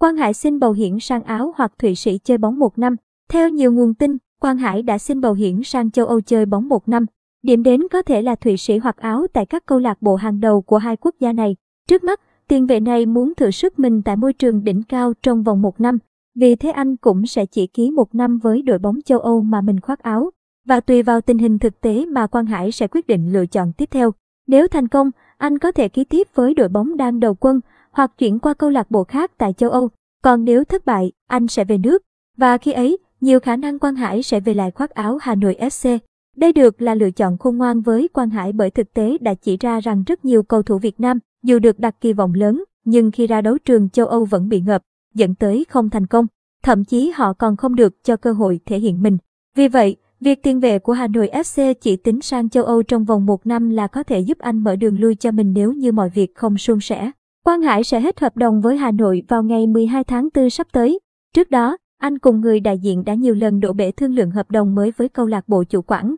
Quang Hải xin bầu hiển sang Áo hoặc Thụy Sĩ chơi bóng một năm. Theo nhiều nguồn tin, Quang Hải đã xin bầu hiển sang châu Âu chơi bóng một năm. Điểm đến có thể là Thụy Sĩ hoặc Áo tại các câu lạc bộ hàng đầu của hai quốc gia này. Trước mắt, tiền vệ này muốn thử sức mình tại môi trường đỉnh cao trong vòng một năm. Vì thế anh cũng sẽ chỉ ký một năm với đội bóng châu Âu mà mình khoác áo. Và tùy vào tình hình thực tế mà Quang Hải sẽ quyết định lựa chọn tiếp theo. Nếu thành công, anh có thể ký tiếp với đội bóng đang đầu quân hoặc chuyển qua câu lạc bộ khác tại châu Âu. Còn nếu thất bại, anh sẽ về nước. Và khi ấy, nhiều khả năng Quang Hải sẽ về lại khoác áo Hà Nội FC. Đây được là lựa chọn khôn ngoan với Quang Hải bởi thực tế đã chỉ ra rằng rất nhiều cầu thủ Việt Nam, dù được đặt kỳ vọng lớn, nhưng khi ra đấu trường châu Âu vẫn bị ngợp, dẫn tới không thành công. Thậm chí họ còn không được cho cơ hội thể hiện mình. Vì vậy, việc tiền vệ của Hà Nội FC chỉ tính sang châu Âu trong vòng một năm là có thể giúp anh mở đường lui cho mình nếu như mọi việc không suôn sẻ. Quang Hải sẽ hết hợp đồng với Hà Nội vào ngày 12 tháng 4 sắp tới. Trước đó, anh cùng người đại diện đã nhiều lần đổ bể thương lượng hợp đồng mới với câu lạc bộ chủ quản.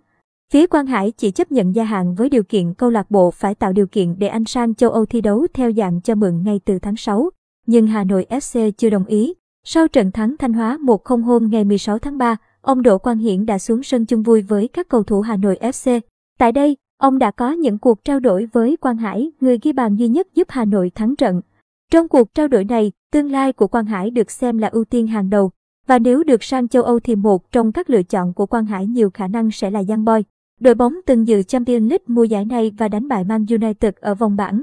Phía Quang Hải chỉ chấp nhận gia hạn với điều kiện câu lạc bộ phải tạo điều kiện để anh sang châu Âu thi đấu theo dạng cho mượn ngay từ tháng 6. Nhưng Hà Nội FC chưa đồng ý. Sau trận thắng Thanh Hóa 1-0 hôm ngày 16 tháng 3, ông Đỗ Quang Hiển đã xuống sân chung vui với các cầu thủ Hà Nội FC. Tại đây, ông đã có những cuộc trao đổi với Quang Hải, người ghi bàn duy nhất giúp Hà Nội thắng trận. Trong cuộc trao đổi này, tương lai của Quang Hải được xem là ưu tiên hàng đầu. Và nếu được sang châu Âu thì một trong các lựa chọn của Quang Hải nhiều khả năng sẽ là Giang Boy. Đội bóng từng dự Champions League mùa giải này và đánh bại Man United ở vòng bảng.